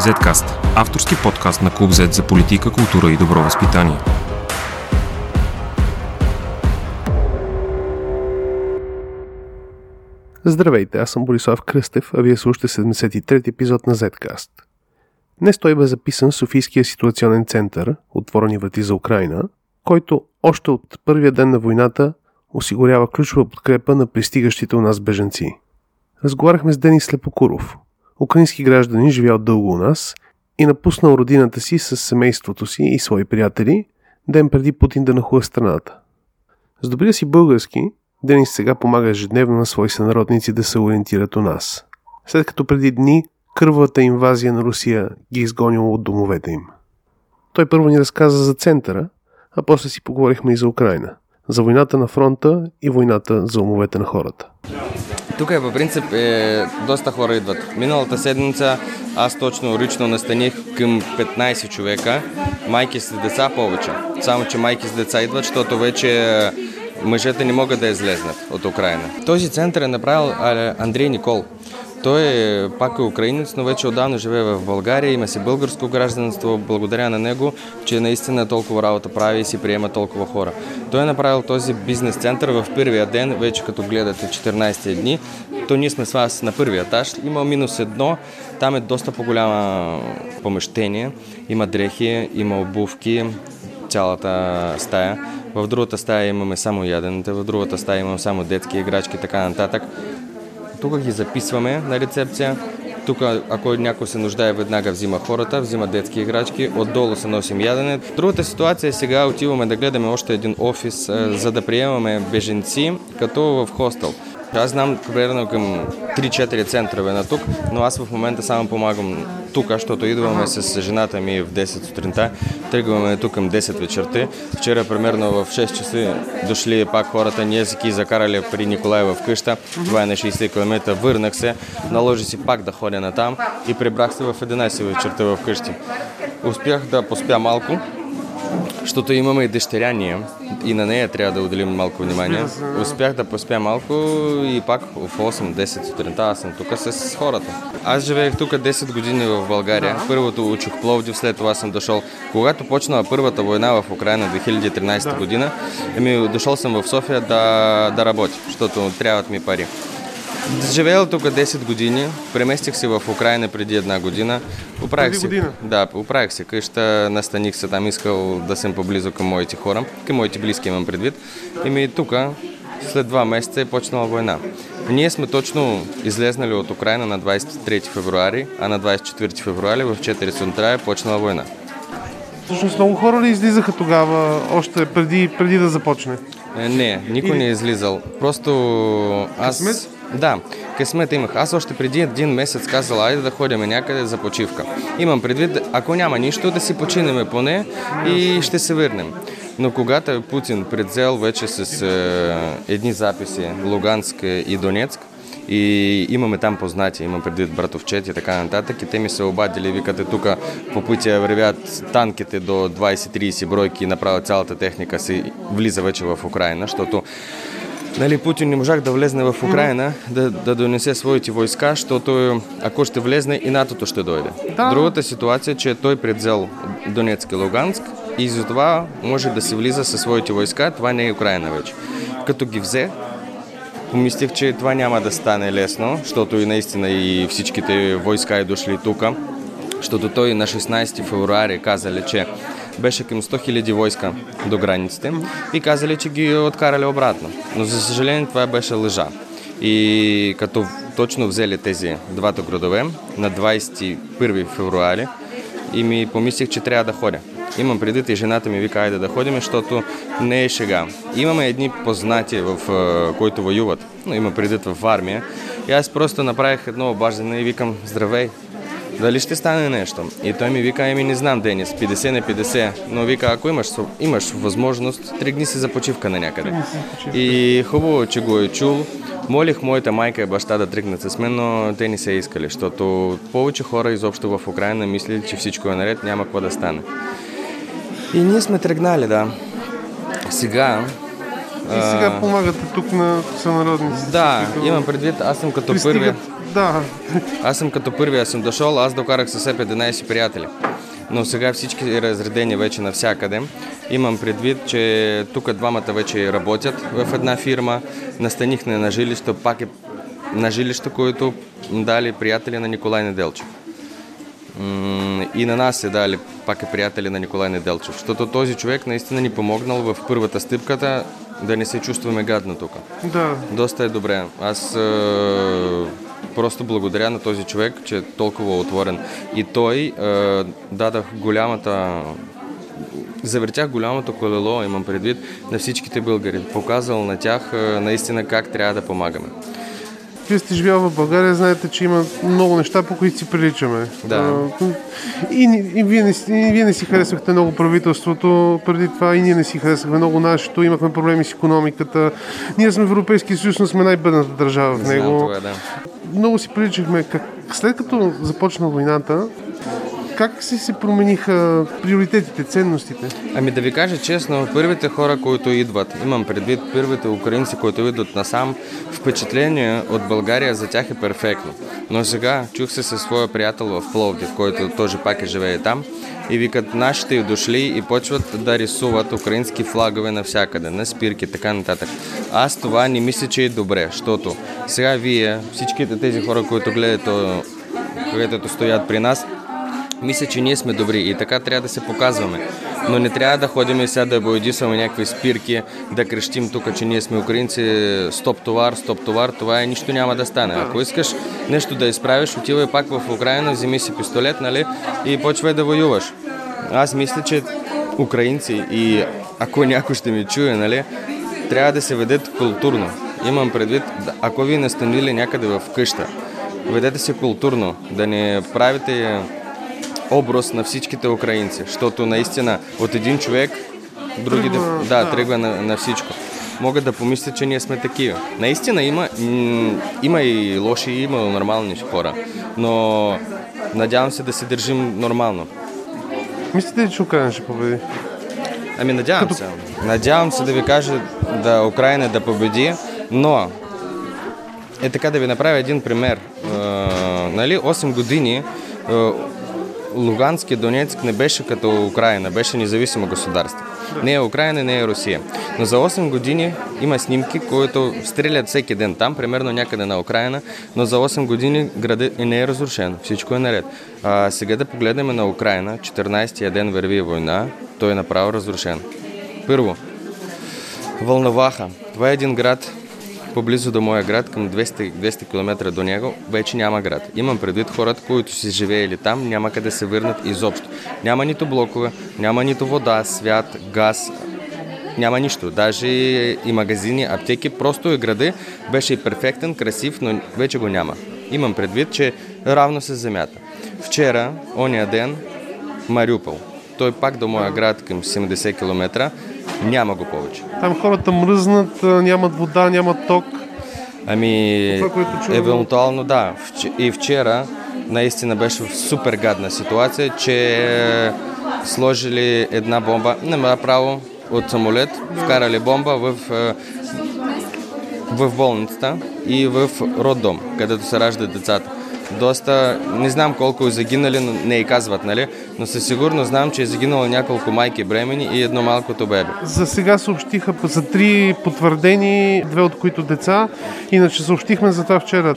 Zcast – авторски подкаст на Клуб Z за политика, култура и добро възпитание. Здравейте, аз съм Борислав Кръстев, а вие слушате 73-ти епизод на Zcast. Днес той бе записан в Софийския ситуационен център, отворени врати за Украина, който още от първия ден на войната осигурява ключова подкрепа на пристигащите у нас беженци. Разговаряхме с Денис Слепокуров, украински гражданин, живял дълго у нас и напуснал родината си с семейството си и свои приятели, ден преди Путин да нахуя страната. С добрия си български, Денис сега помага ежедневно на свои сънародници да се ориентират у нас. След като преди дни кървавата инвазия на Русия ги изгонила от домовете им. Той първо ни разказа за центъра, а после си поговорихме и за Украина. За войната на фронта и войната за умовете на хората. Тук е по принцип е, доста хора идват. Миналата седмица аз точно рично настаних към 15 човека, майки с деца повече. Само, че майки с деца идват, защото вече мъжете не могат да излезнат от Украина. Този център е направил Андрей Никол. Той е пак е украинец, но вече отдавна живее в България, има си българско гражданство, благодаря на него, че наистина толкова работа прави и си приема толкова хора. Той е направил този бизнес център в първия ден, вече като гледате 14 дни, то ние сме с вас на първия етаж. Има минус едно, там е доста по-голямо помещение, има дрехи, има обувки, цялата стая. В другата стая имаме само ядените, в другата стая имаме само детски играчки и така нататък. Тук ги записваме на рецепция. Тук, ако някой се нуждае, веднага взима хората, взима детски играчки, отдолу се носим ядене. Другата ситуация е сега отиваме да гледаме още един офис, за да приемаме беженци, като в хостел. Аз знам примерно към 3-4 центрове на тук, но аз в момента само помагам тук, защото идваме с жената ми в 10 сутринта, тръгваме тук към 10 вечерта. Вчера примерно в 6 часа дошли пак хората, ние си закарали при Николай в къща, това е на 60 км, върнах се, наложи си пак да ходя на там и прибрах се в 11 вечерта в къщи. Успях да поспя малко, защото имаме и дъщеря ние и на нея трябва да отделим малко внимание. Успях да поспя малко и пак в 8-10 сутринта аз съм тук с хората. Аз живеех тук 10 години в България. Първото учих Пловдив, след това съм дошъл. Когато почнала първата война в Украина 2013 година, ами дошъл съм в София да, да работя, защото трябват ми пари. Живеел тук 10 години, преместих се в Украина преди една година. Оправих се, година? Да, оправих се къща, настаних се там, искал да съм поблизо към моите хора, към моите близки имам предвид. И ми тук, след два месеца е почнала война. Ние сме точно излезнали от Украина на 23 февруари, а на 24 февруари в 4 сутринта е почнала война. Всъщност много хора ли излизаха тогава, още преди, преди да започне? Е, не, никой не е излизал. Просто аз... Късмет? Да, късмет имах. Аз още преди един месец казал, айде да ходим някъде за почивка. Имам предвид, ако няма нищо, да си починеме поне и ще се върнем. Но когато е Путин предзел вече с е, едни записи Луганск и Донецк, и имаме там познати, имам предвид братовчети и така нататък. И те ми се обадили, викате тук по пътя вървят танките до 20-30 бройки и направо цялата техника си влиза вече в Украина, защото Нали, Путин не можах да влезне в Украина, да, да донесе своите войска, защото ако ще влезне и НАТО ще дойде. Да. Другата ситуация е, че той предзел Донецк и Луганск и затова може да се влиза със своите войска, това не е Украина вече. Като ги взе, помислих, че това няма да стане лесно, защото и наистина и всичките войска е дошли тук, защото той на 16 февруари казали, че беше към 100 000 войска до границите и казали, че ги откарали обратно. Но за съжаление това беше лъжа. И като точно взели тези двата градове на 21 февруари и ми помислих, че трябва да ходя. Имам предвид и жената ми вика, айде да ходим, защото не е шега. Имаме едни познати, в които воюват, но има предвид в армия. И аз просто направих едно обаждане и викам, здравей, дали ще стане нещо. И той ми вика, еми не знам, Денис, 50 на 50, но вика, ако имаш, имаш възможност, тръгни се за почивка на някъде. И хубаво, че го е чул. Молих моята майка и баща да тръгнат с мен, но те не се искали, защото повече хора изобщо в Украина мислили, че всичко е наред, няма какво да стане. И ние сме тръгнали, да. Сега и сега помагате тук на сънародниците. Да, имам предвид, аз съм като първи. Да. Аз съм като първи, аз съм дошъл, аз докарах със себе 11 приятели. Но сега всички е разредени вече навсякъде. Имам предвид, че тук двамата вече работят в една фирма. Настанихме на жилище, пак е на жилище, което дали приятели на Николай Неделчев. И на нас се дали пак е приятели на Николай Неделчев, защото този човек наистина ни помогнал в първата стъпката да не се чувстваме гадно тук. Да. Доста е добре. Аз е, просто благодаря на този човек, че е толкова отворен. И той е, дадах голямата завъртях голямото колело, имам предвид, на всичките българи. Показал на тях е, наистина как трябва да помагаме. Вие сте живял в България, знаете, че има много неща, по които си приличаме. Да. И, и, вие, не, и вие не си харесвахте много правителството, преди това и ние не си харесвахме много нашето, имахме проблеми с економиката. Ние сме в Европейския съюз, но сме най-бедната държава в него. Знам това, да. Много си приличахме. Как, след като започна войната, как си се промениха приоритетите, ценностите? Ами да ви кажа честно, първите хора, които идват, имам предвид първите украинци, които идват насам, впечатление от България за тях е перфектно. Но сега чух се със своя приятел в Пловдив, който тоже пак е живее там, и викат, нашите дошли и почват да рисуват украински флагове навсякъде, на спирки, така нататък. Аз това не мисля, че е добре, защото сега вие, всичките тези хора, които гледате, където стоят при нас, мисля, че ние сме добри и така трябва да се показваме. Но не трябва да ходим и сега да боядисваме някакви спирки, да крещим тук, че ние сме украинци, стоп товар, стоп товар, това е нищо няма да стане. Ако искаш нещо да изправиш, отивай пак в Украина, вземи си пистолет, нали, и почвай да воюваш. Аз мисля, че украинци и ако някой ще ми чуе, нали, трябва да се ведат културно. Имам предвид, ако ви настанили някъде в къща, ведете се културно, да не правите образ на всичките украинци, защото наистина от един човек други Тръгва, да, да. тръгва на, на всичко. Мога да помисля, че ние сме такива. Наистина има, има и лоши, и има нормални хора, но надявам се да се държим нормално. Мислите ли, че Украина ще победи? Ами надявам се. Надявам се да ви кажа да Украина да победи, но е така да ви направя един пример. Е, нали, 8 години е, Лугански и Донецк не беше като Украина, беше независимо государство. Не е Украина, не е Русия. Но за 8 години има снимки, които стрелят всеки ден там, примерно някъде на Украина, но за 8 години градът не е разрушен, всичко е наред. А, сега да погледнем на Украина, 14-я ден върви война, той е направо разрушен. Първо, Вълноваха. Това е един град, поблизо до моя град, към 200, 200 км до него, вече няма град. Имам предвид хората, които си живеели там, няма къде се върнат изобщо. Няма нито блокове, няма нито вода, свят, газ, няма нищо. Даже и магазини, аптеки, просто и града беше перфектен, красив, но вече го няма. Имам предвид, че равно с земята. Вчера, ония ден, Мариупол. Той пак до моя град към 70 км, няма го повече. Там хората мръзнат, нямат вода, нямат ток. Ами, Това, евентуално да. И вчера наистина беше в супер гадна ситуация, че сложили една бомба, не направо от самолет, вкарали бомба в, е, в болницата и в роддом, където се раждат децата. Доста, не знам колко е загинали, но не и казват, нали? Но със сигурно знам, че е загинало няколко майки бремени и едно малкото бебе. За сега съобщиха за три потвърдени, две от които деца. Иначе съобщихме за това вчера.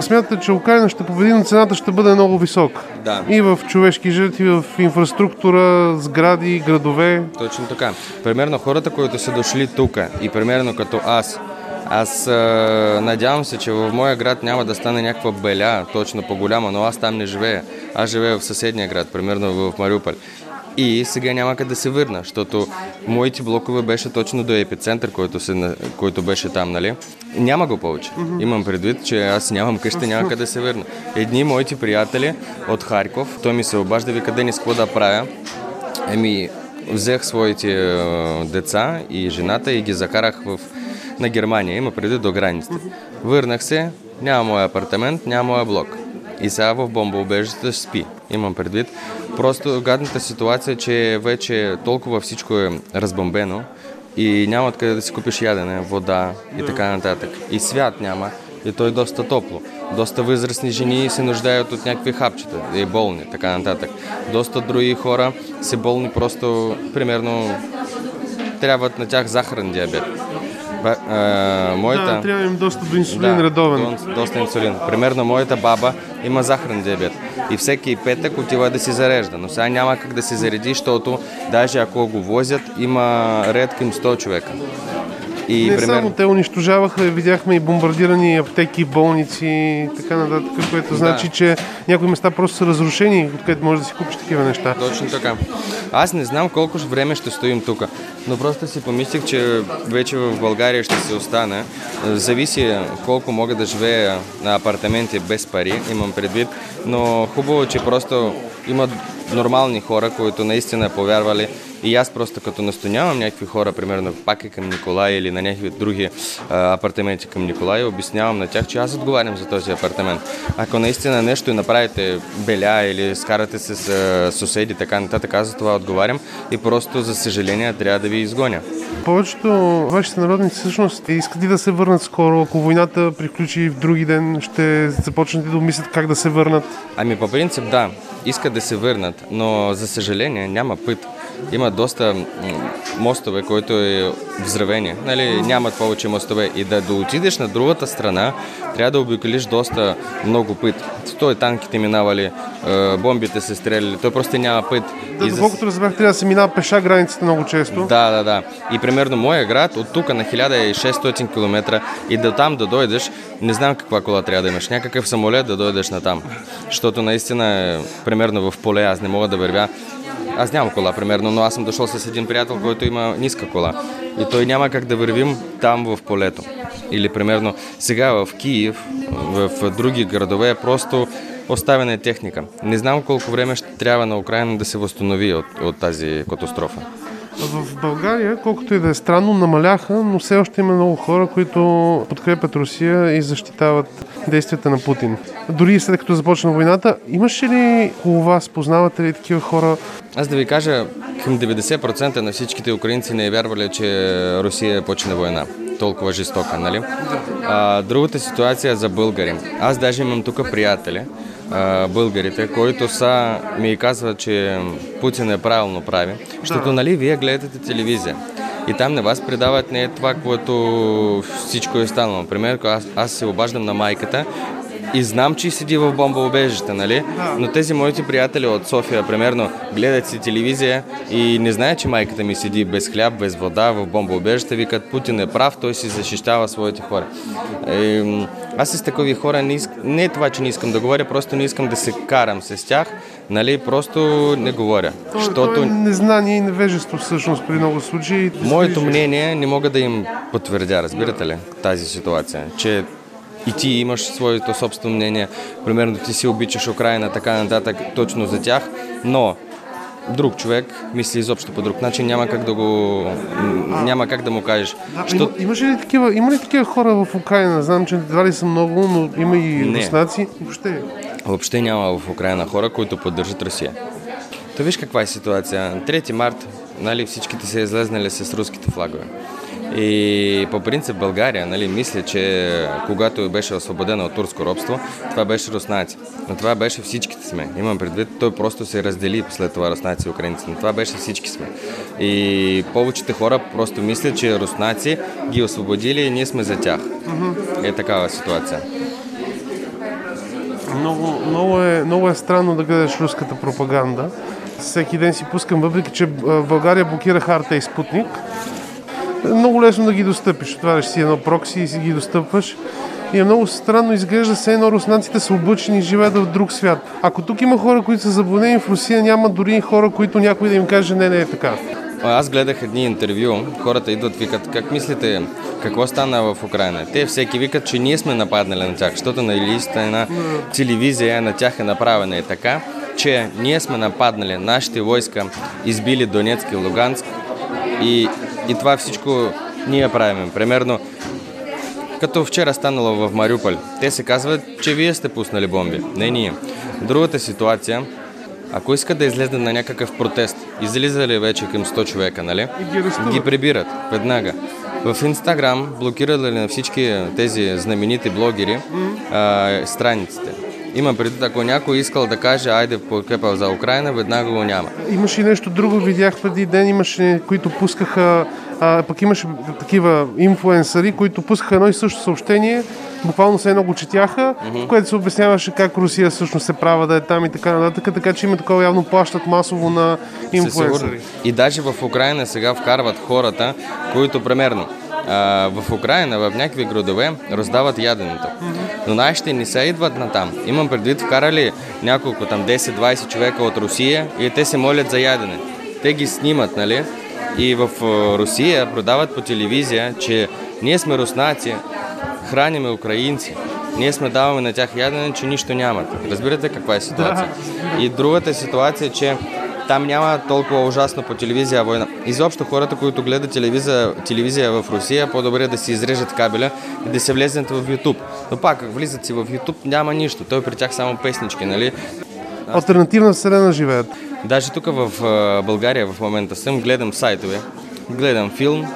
Смятате, че Украина ще победи, но цената ще бъде много висока. Да. И в човешки жертви, в инфраструктура, сгради, градове. Точно така. Примерно хората, които са дошли тук и примерно като аз, аз а, надявам се, че в моя град няма да стане някаква беля, точно по-голяма, но аз там не живея. Аз живея в съседния град, примерно в Мариуполь. И сега няма къде да се върна, защото моите блокове беше точно до епицентър, който, се, който беше там, нали? Няма го повече. Имам предвид, че аз нямам къща, няма къде да се върна. Едни моите приятели от Харков, той ми се обажда, ви къде не с какво да правя. Еми, взех своите деца и жената и ги закарах в, на Германия, има преди до границата. Върнах се, няма моя апартамент, няма моя блок. И сега в бомбоубежището спи. Имам предвид. Просто гадната ситуация, е, че вече толкова всичко е разбомбено и няма откъде да си купиш ядене, вода и така нататък. И свят няма. и то е доста топло. Доста възрастни жени се нуждаят от някакви хапчета и болни, така нататък. Доста други хора са болни просто, примерно, трябват на тях захарен диабет. Ба, а, моята... Да, трябва им доста до инсулин да, редовен. До, доста инсулин. Примерно моята баба има захарен диабет и всеки петък отива да си зарежда. Но сега няма как да се зареди, защото даже ако го возят, има ред към 100 човека. И не пример... само те унищожаваха, видяхме и бомбардирани аптеки, болници и така нататък, което да. значи, че някои места просто са разрушени, откъдето можеш да си купиш такива неща. Точно така. Аз не знам колко време ще стоим тук, но просто си помислих, че вече в България ще се остане. Зависи колко мога да живея на апартаменти без пари, имам предвид, но хубаво, че просто има нормални хора, които наистина повярвали и аз просто като настоявам някакви хора, примерно пак е към Николай или на някакви други а, апартаменти към Николай, обяснявам на тях, че аз отговарям за този апартамент. Ако наистина нещо и направите беля или скарате се с а, съседи, така нататък, аз за това отговарям и просто за съжаление трябва да ви изгоня. Повечето вашите народници всъщност искат и да се върнат скоро. Ако войната приключи в други ден, ще започнете да мислят как да се върнат? Ами по принцип да, искат да се върнат, но за съжаление няма път има доста мостове, които е взривени. Нали, нямат повече мостове. И да, да отидеш на другата страна, трябва да обиколиш доста много път. Той танките минавали, бомбите се стреляли, той просто няма път. Да, доколкото разбрах, трябва да се минава пеша границата много често. Да, да, да. И примерно моя град от тук на 1600 км и до там да дойдеш, не знам каква кола трябва да имаш. Някакъв самолет да дойдеш на там. Защото наистина е примерно в поле, аз не мога да вървя аз нямам кола, примерно, но аз съм дошъл с един приятел, който има ниска кола. И той няма как да вървим там в полето. Или, примерно, сега в Киев, в други градове е просто оставена е техника. Не знам колко време ще трябва на Украина да се възстанови от, от тази катастрофа. В България, колкото и да е странно, намаляха, но все още има много хора, които подкрепят Русия и защитават действията на Путин. Дори след като започна войната, имаше ли у вас, познавате ли такива хора? Аз да ви кажа, към 90% на всичките украинци не е вярвали, че Русия почне война толкова жестока, нали? А, другата ситуация е за българи. Аз даже имам тук приятели, българите, които са, ми казват, че Путин е правилно прави, защото, нали, вие гледате телевизия. И там на вас предават не това, което всичко е станало. Например, аз, аз се обаждам на майката и знам, че седи в бомбоубежище, нали? Но тези моите приятели от София, примерно, гледат си телевизия и не знаят, че майката ми седи без хляб, без вода в бомбоубежище, викат Путин е прав, той си защищава своите хора. И, аз с такива хора не. Не е това, че не искам да говоря, просто не искам да се карам с тях, нали, просто не говоря. То, защото... то е незнание и невежество всъщност при много случаи. Моето мнение не мога да им потвърдя, разбирате ли, тази ситуация, че и ти имаш своето собствено мнение. Примерно ти си обичаш Украина, така нататък, точно за тях, но друг човек мисли изобщо по друг начин, няма как да го... няма как да му кажеш. Да, Що... има, имаш ли такива, има ли такива хора в Украина? Знам, че едва ли са много, но има и руснаци. Въобще. Въобще няма в Украина хора, които поддържат Русия. Та виж каква е ситуация. 3 март, нали, всичките се излезнали с руските флагове. И по принцип България, нали, мисля, че когато беше освободена от турско робство, това беше руснаци. Но това беше всичките сме. Имам предвид, той просто се раздели след това руснаци и украинци. Но това беше всички сме. И повечето хора просто мислят, че руснаци ги освободили и ние сме за тях. Е такава ситуация. Много, много, е, много е странно да гледаш руската пропаганда. Всеки ден си пускам, въпреки че България блокира Харта и Спутник, много лесно да ги достъпиш. Отваряш си едно прокси и си ги достъпваш. И е много странно, изглежда се едно руснаците са обучени и живеят в друг свят. Ако тук има хора, които са заблудени в Русия, няма дори хора, които някой да им каже не, не е така. Аз гледах едни интервю, хората идват, викат, как мислите, какво стана в Украина? Те всеки викат, че ние сме нападнали на тях, защото на листа на телевизия на тях е направена и така, че ние сме нападнали, нашите войска избили Донецк и Луганск и и това всичко ние правим. Примерно, като вчера станало в Мариуполь, те се казват, че вие сте пуснали бомби, не ние. Другата ситуация, ако искат да излезнат на някакъв протест, излизали вече към 100 човека, нали? И ги, ги прибират веднага. В Инстаграм блокирали на всички тези знаменити блогери а, страниците. Има предвид, ако някой искал да каже, айде подкрепа за Украина, веднага го няма. Имаше и нещо друго, видях преди ден, имаше, които пускаха, а, пък имаше такива инфлуенсъри, които пускаха едно и също съобщение, буквално се едно го четяха, mm-hmm. в което се обясняваше как Русия всъщност се права да е там и така нататък, така че има такова явно плащат масово на инфлуенсъри. И даже в Украина сега вкарват хората, които примерно в Украина, в някакви градове, раздават яденето. Но нашите не се идват на там. Имам предвид, вкарали няколко, там 10-20 човека от Русия и те се молят за ядене. Те ги снимат, нали? И в Русия продават по телевизия, че ние сме руснаци, храниме украинци. Ние сме даваме на тях ядене, че нищо нямат. Разбирате каква е ситуация? И другата ситуация е, че там няма толкова ужасно по телевизия война. Изобщо хората, които гледат телевизия, телевизия в Русия, по-добре да си изрежат кабеля и да се влезнат в YouTube. Но пак, влизат си в YouTube, няма нищо. Той при тях само песнички, нали? Альтернативна вселена живеят. Даже тук в България в момента съм, гледам сайтове, гледам филм,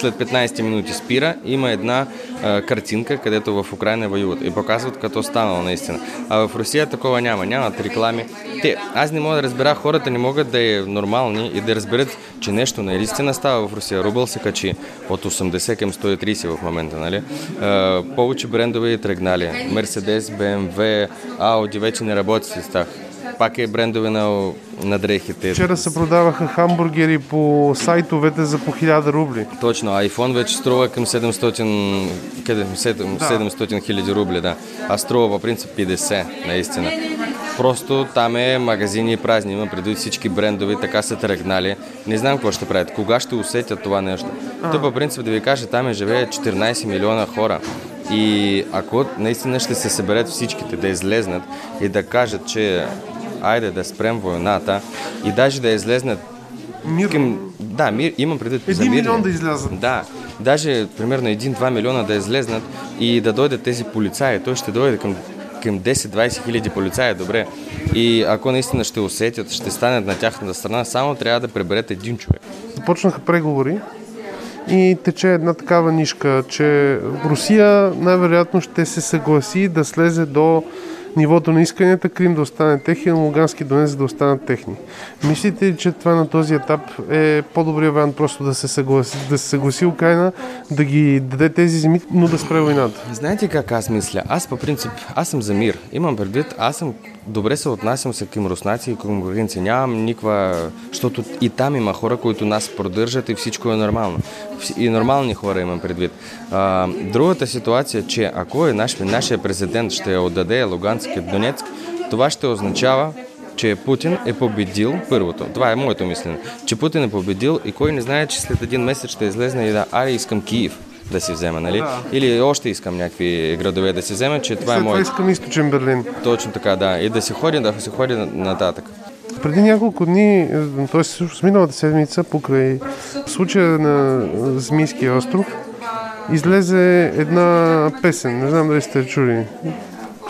след 15 минути спира, има една а, картинка, където в Украина воюват и показват като станало наистина. А в Русия такова няма, нямат реклами. Те, аз не мога да разбера, хората не могат да е нормални и да разберат, че нещо наистина става в Русия. Рубъл се качи от 80 към 130 в момента, нали? Повече брендове тръгнали. Мерседес, БМВ, Ауди вече не работят с тях пак е брендове на, на дрехите. Вчера се продаваха хамбургери по сайтовете за по 1000 рубли. Точно, iPhone вече струва към 700, къде, 700 хиляди да. рубли, да. А струва по принцип 50, наистина. Просто там е магазини празни, има преди всички брендови, така са тръгнали. Не знам какво ще правят, кога ще усетят това нещо. То по принцип да ви кажа, там е живее 14 милиона хора. И ако наистина ще се съберат всичките да излезнат и да кажат, че айде да спрем войната и даже да излезнат Мир. Към, да, мир, имам предвид Един милион да излязат. Да, даже примерно 1-2 милиона да излезнат и да дойдат тези полицаи. Той ще дойде към, към 10-20 хиляди полицаи, добре. И ако наистина ще усетят, ще станат на тяхната страна, само трябва да преберете един човек. Започнаха преговори и тече една такава нишка, че Русия най-вероятно ще се съгласи да слезе до нивото на исканията Крим да остане техен, Лугански Донец да останат техни. Мислите ли, че това на този етап е по-добрият вариант просто да се съгласи, да се съгласи Украина, да ги даде тези земи, но да спре войната? Знаете как аз мисля? Аз по принцип, аз съм за мир. Имам предвид, аз съм добре се отнасям се към руснаци и към украинци. Нямам никаква... Защото и там има хора, които нас продържат и всичко е нормално. И нормални хора имам предвид. А, другата ситуация, че ако е наш, нашия президент ще отдаде Лугански и Донецк, това ще означава, че Путин е победил първото. Това е моето мислене. Че Путин е победил и кой не знае, че след един месец ще излезне и да, аре искам Киев да си взема, нали? Да. Или още искам някакви градове да си взема, че това е мое. Това искам източен Берлин. Точно така, да. И да се ходи, да се ходи нататък. Преди няколко дни, т.е. с миналата седмица, покрай случая на Змийския остров, излезе една песен, не знам дали сте чули,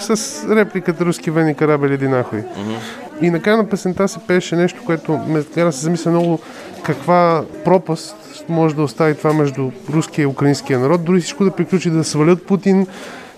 с репликата Руски вени карабел иди нахуй. Mm-hmm. И накрая на песента се пееше нещо, което ме кара се замисля много каква пропаст може да остави това между руския и украинския народ. Дори всичко да приключи, да свалят Путин,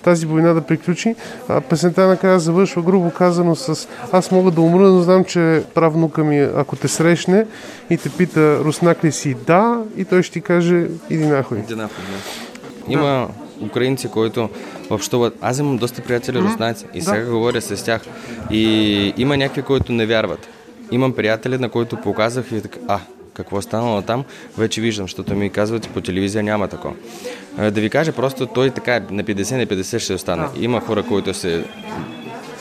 тази война да приключи. А песента накрая завършва грубо казано с аз мога да умра, но знам, че правнука ми, ако те срещне и те пита руснак ли си да, и той ще ти каже иди нахуй. Иди нахуй, да. Има украинци, които общуват. Аз имам доста приятели mm-hmm. руснаци и сега да. говоря с тях. И има някакви, които не вярват. Имам приятели, на които показах и така, а, какво е станало там, вече виждам, защото ми казват, по телевизия няма такова. Да ви кажа, просто той така на 50 на 50 ще остане. Има хора, които се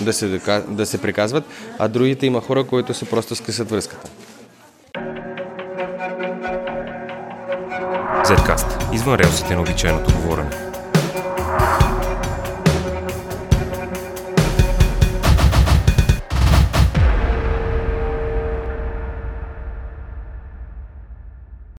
да се, да се приказват, а другите има хора, които се просто скъсат връзката. Zcast. Извън релсите на обичайното говорене.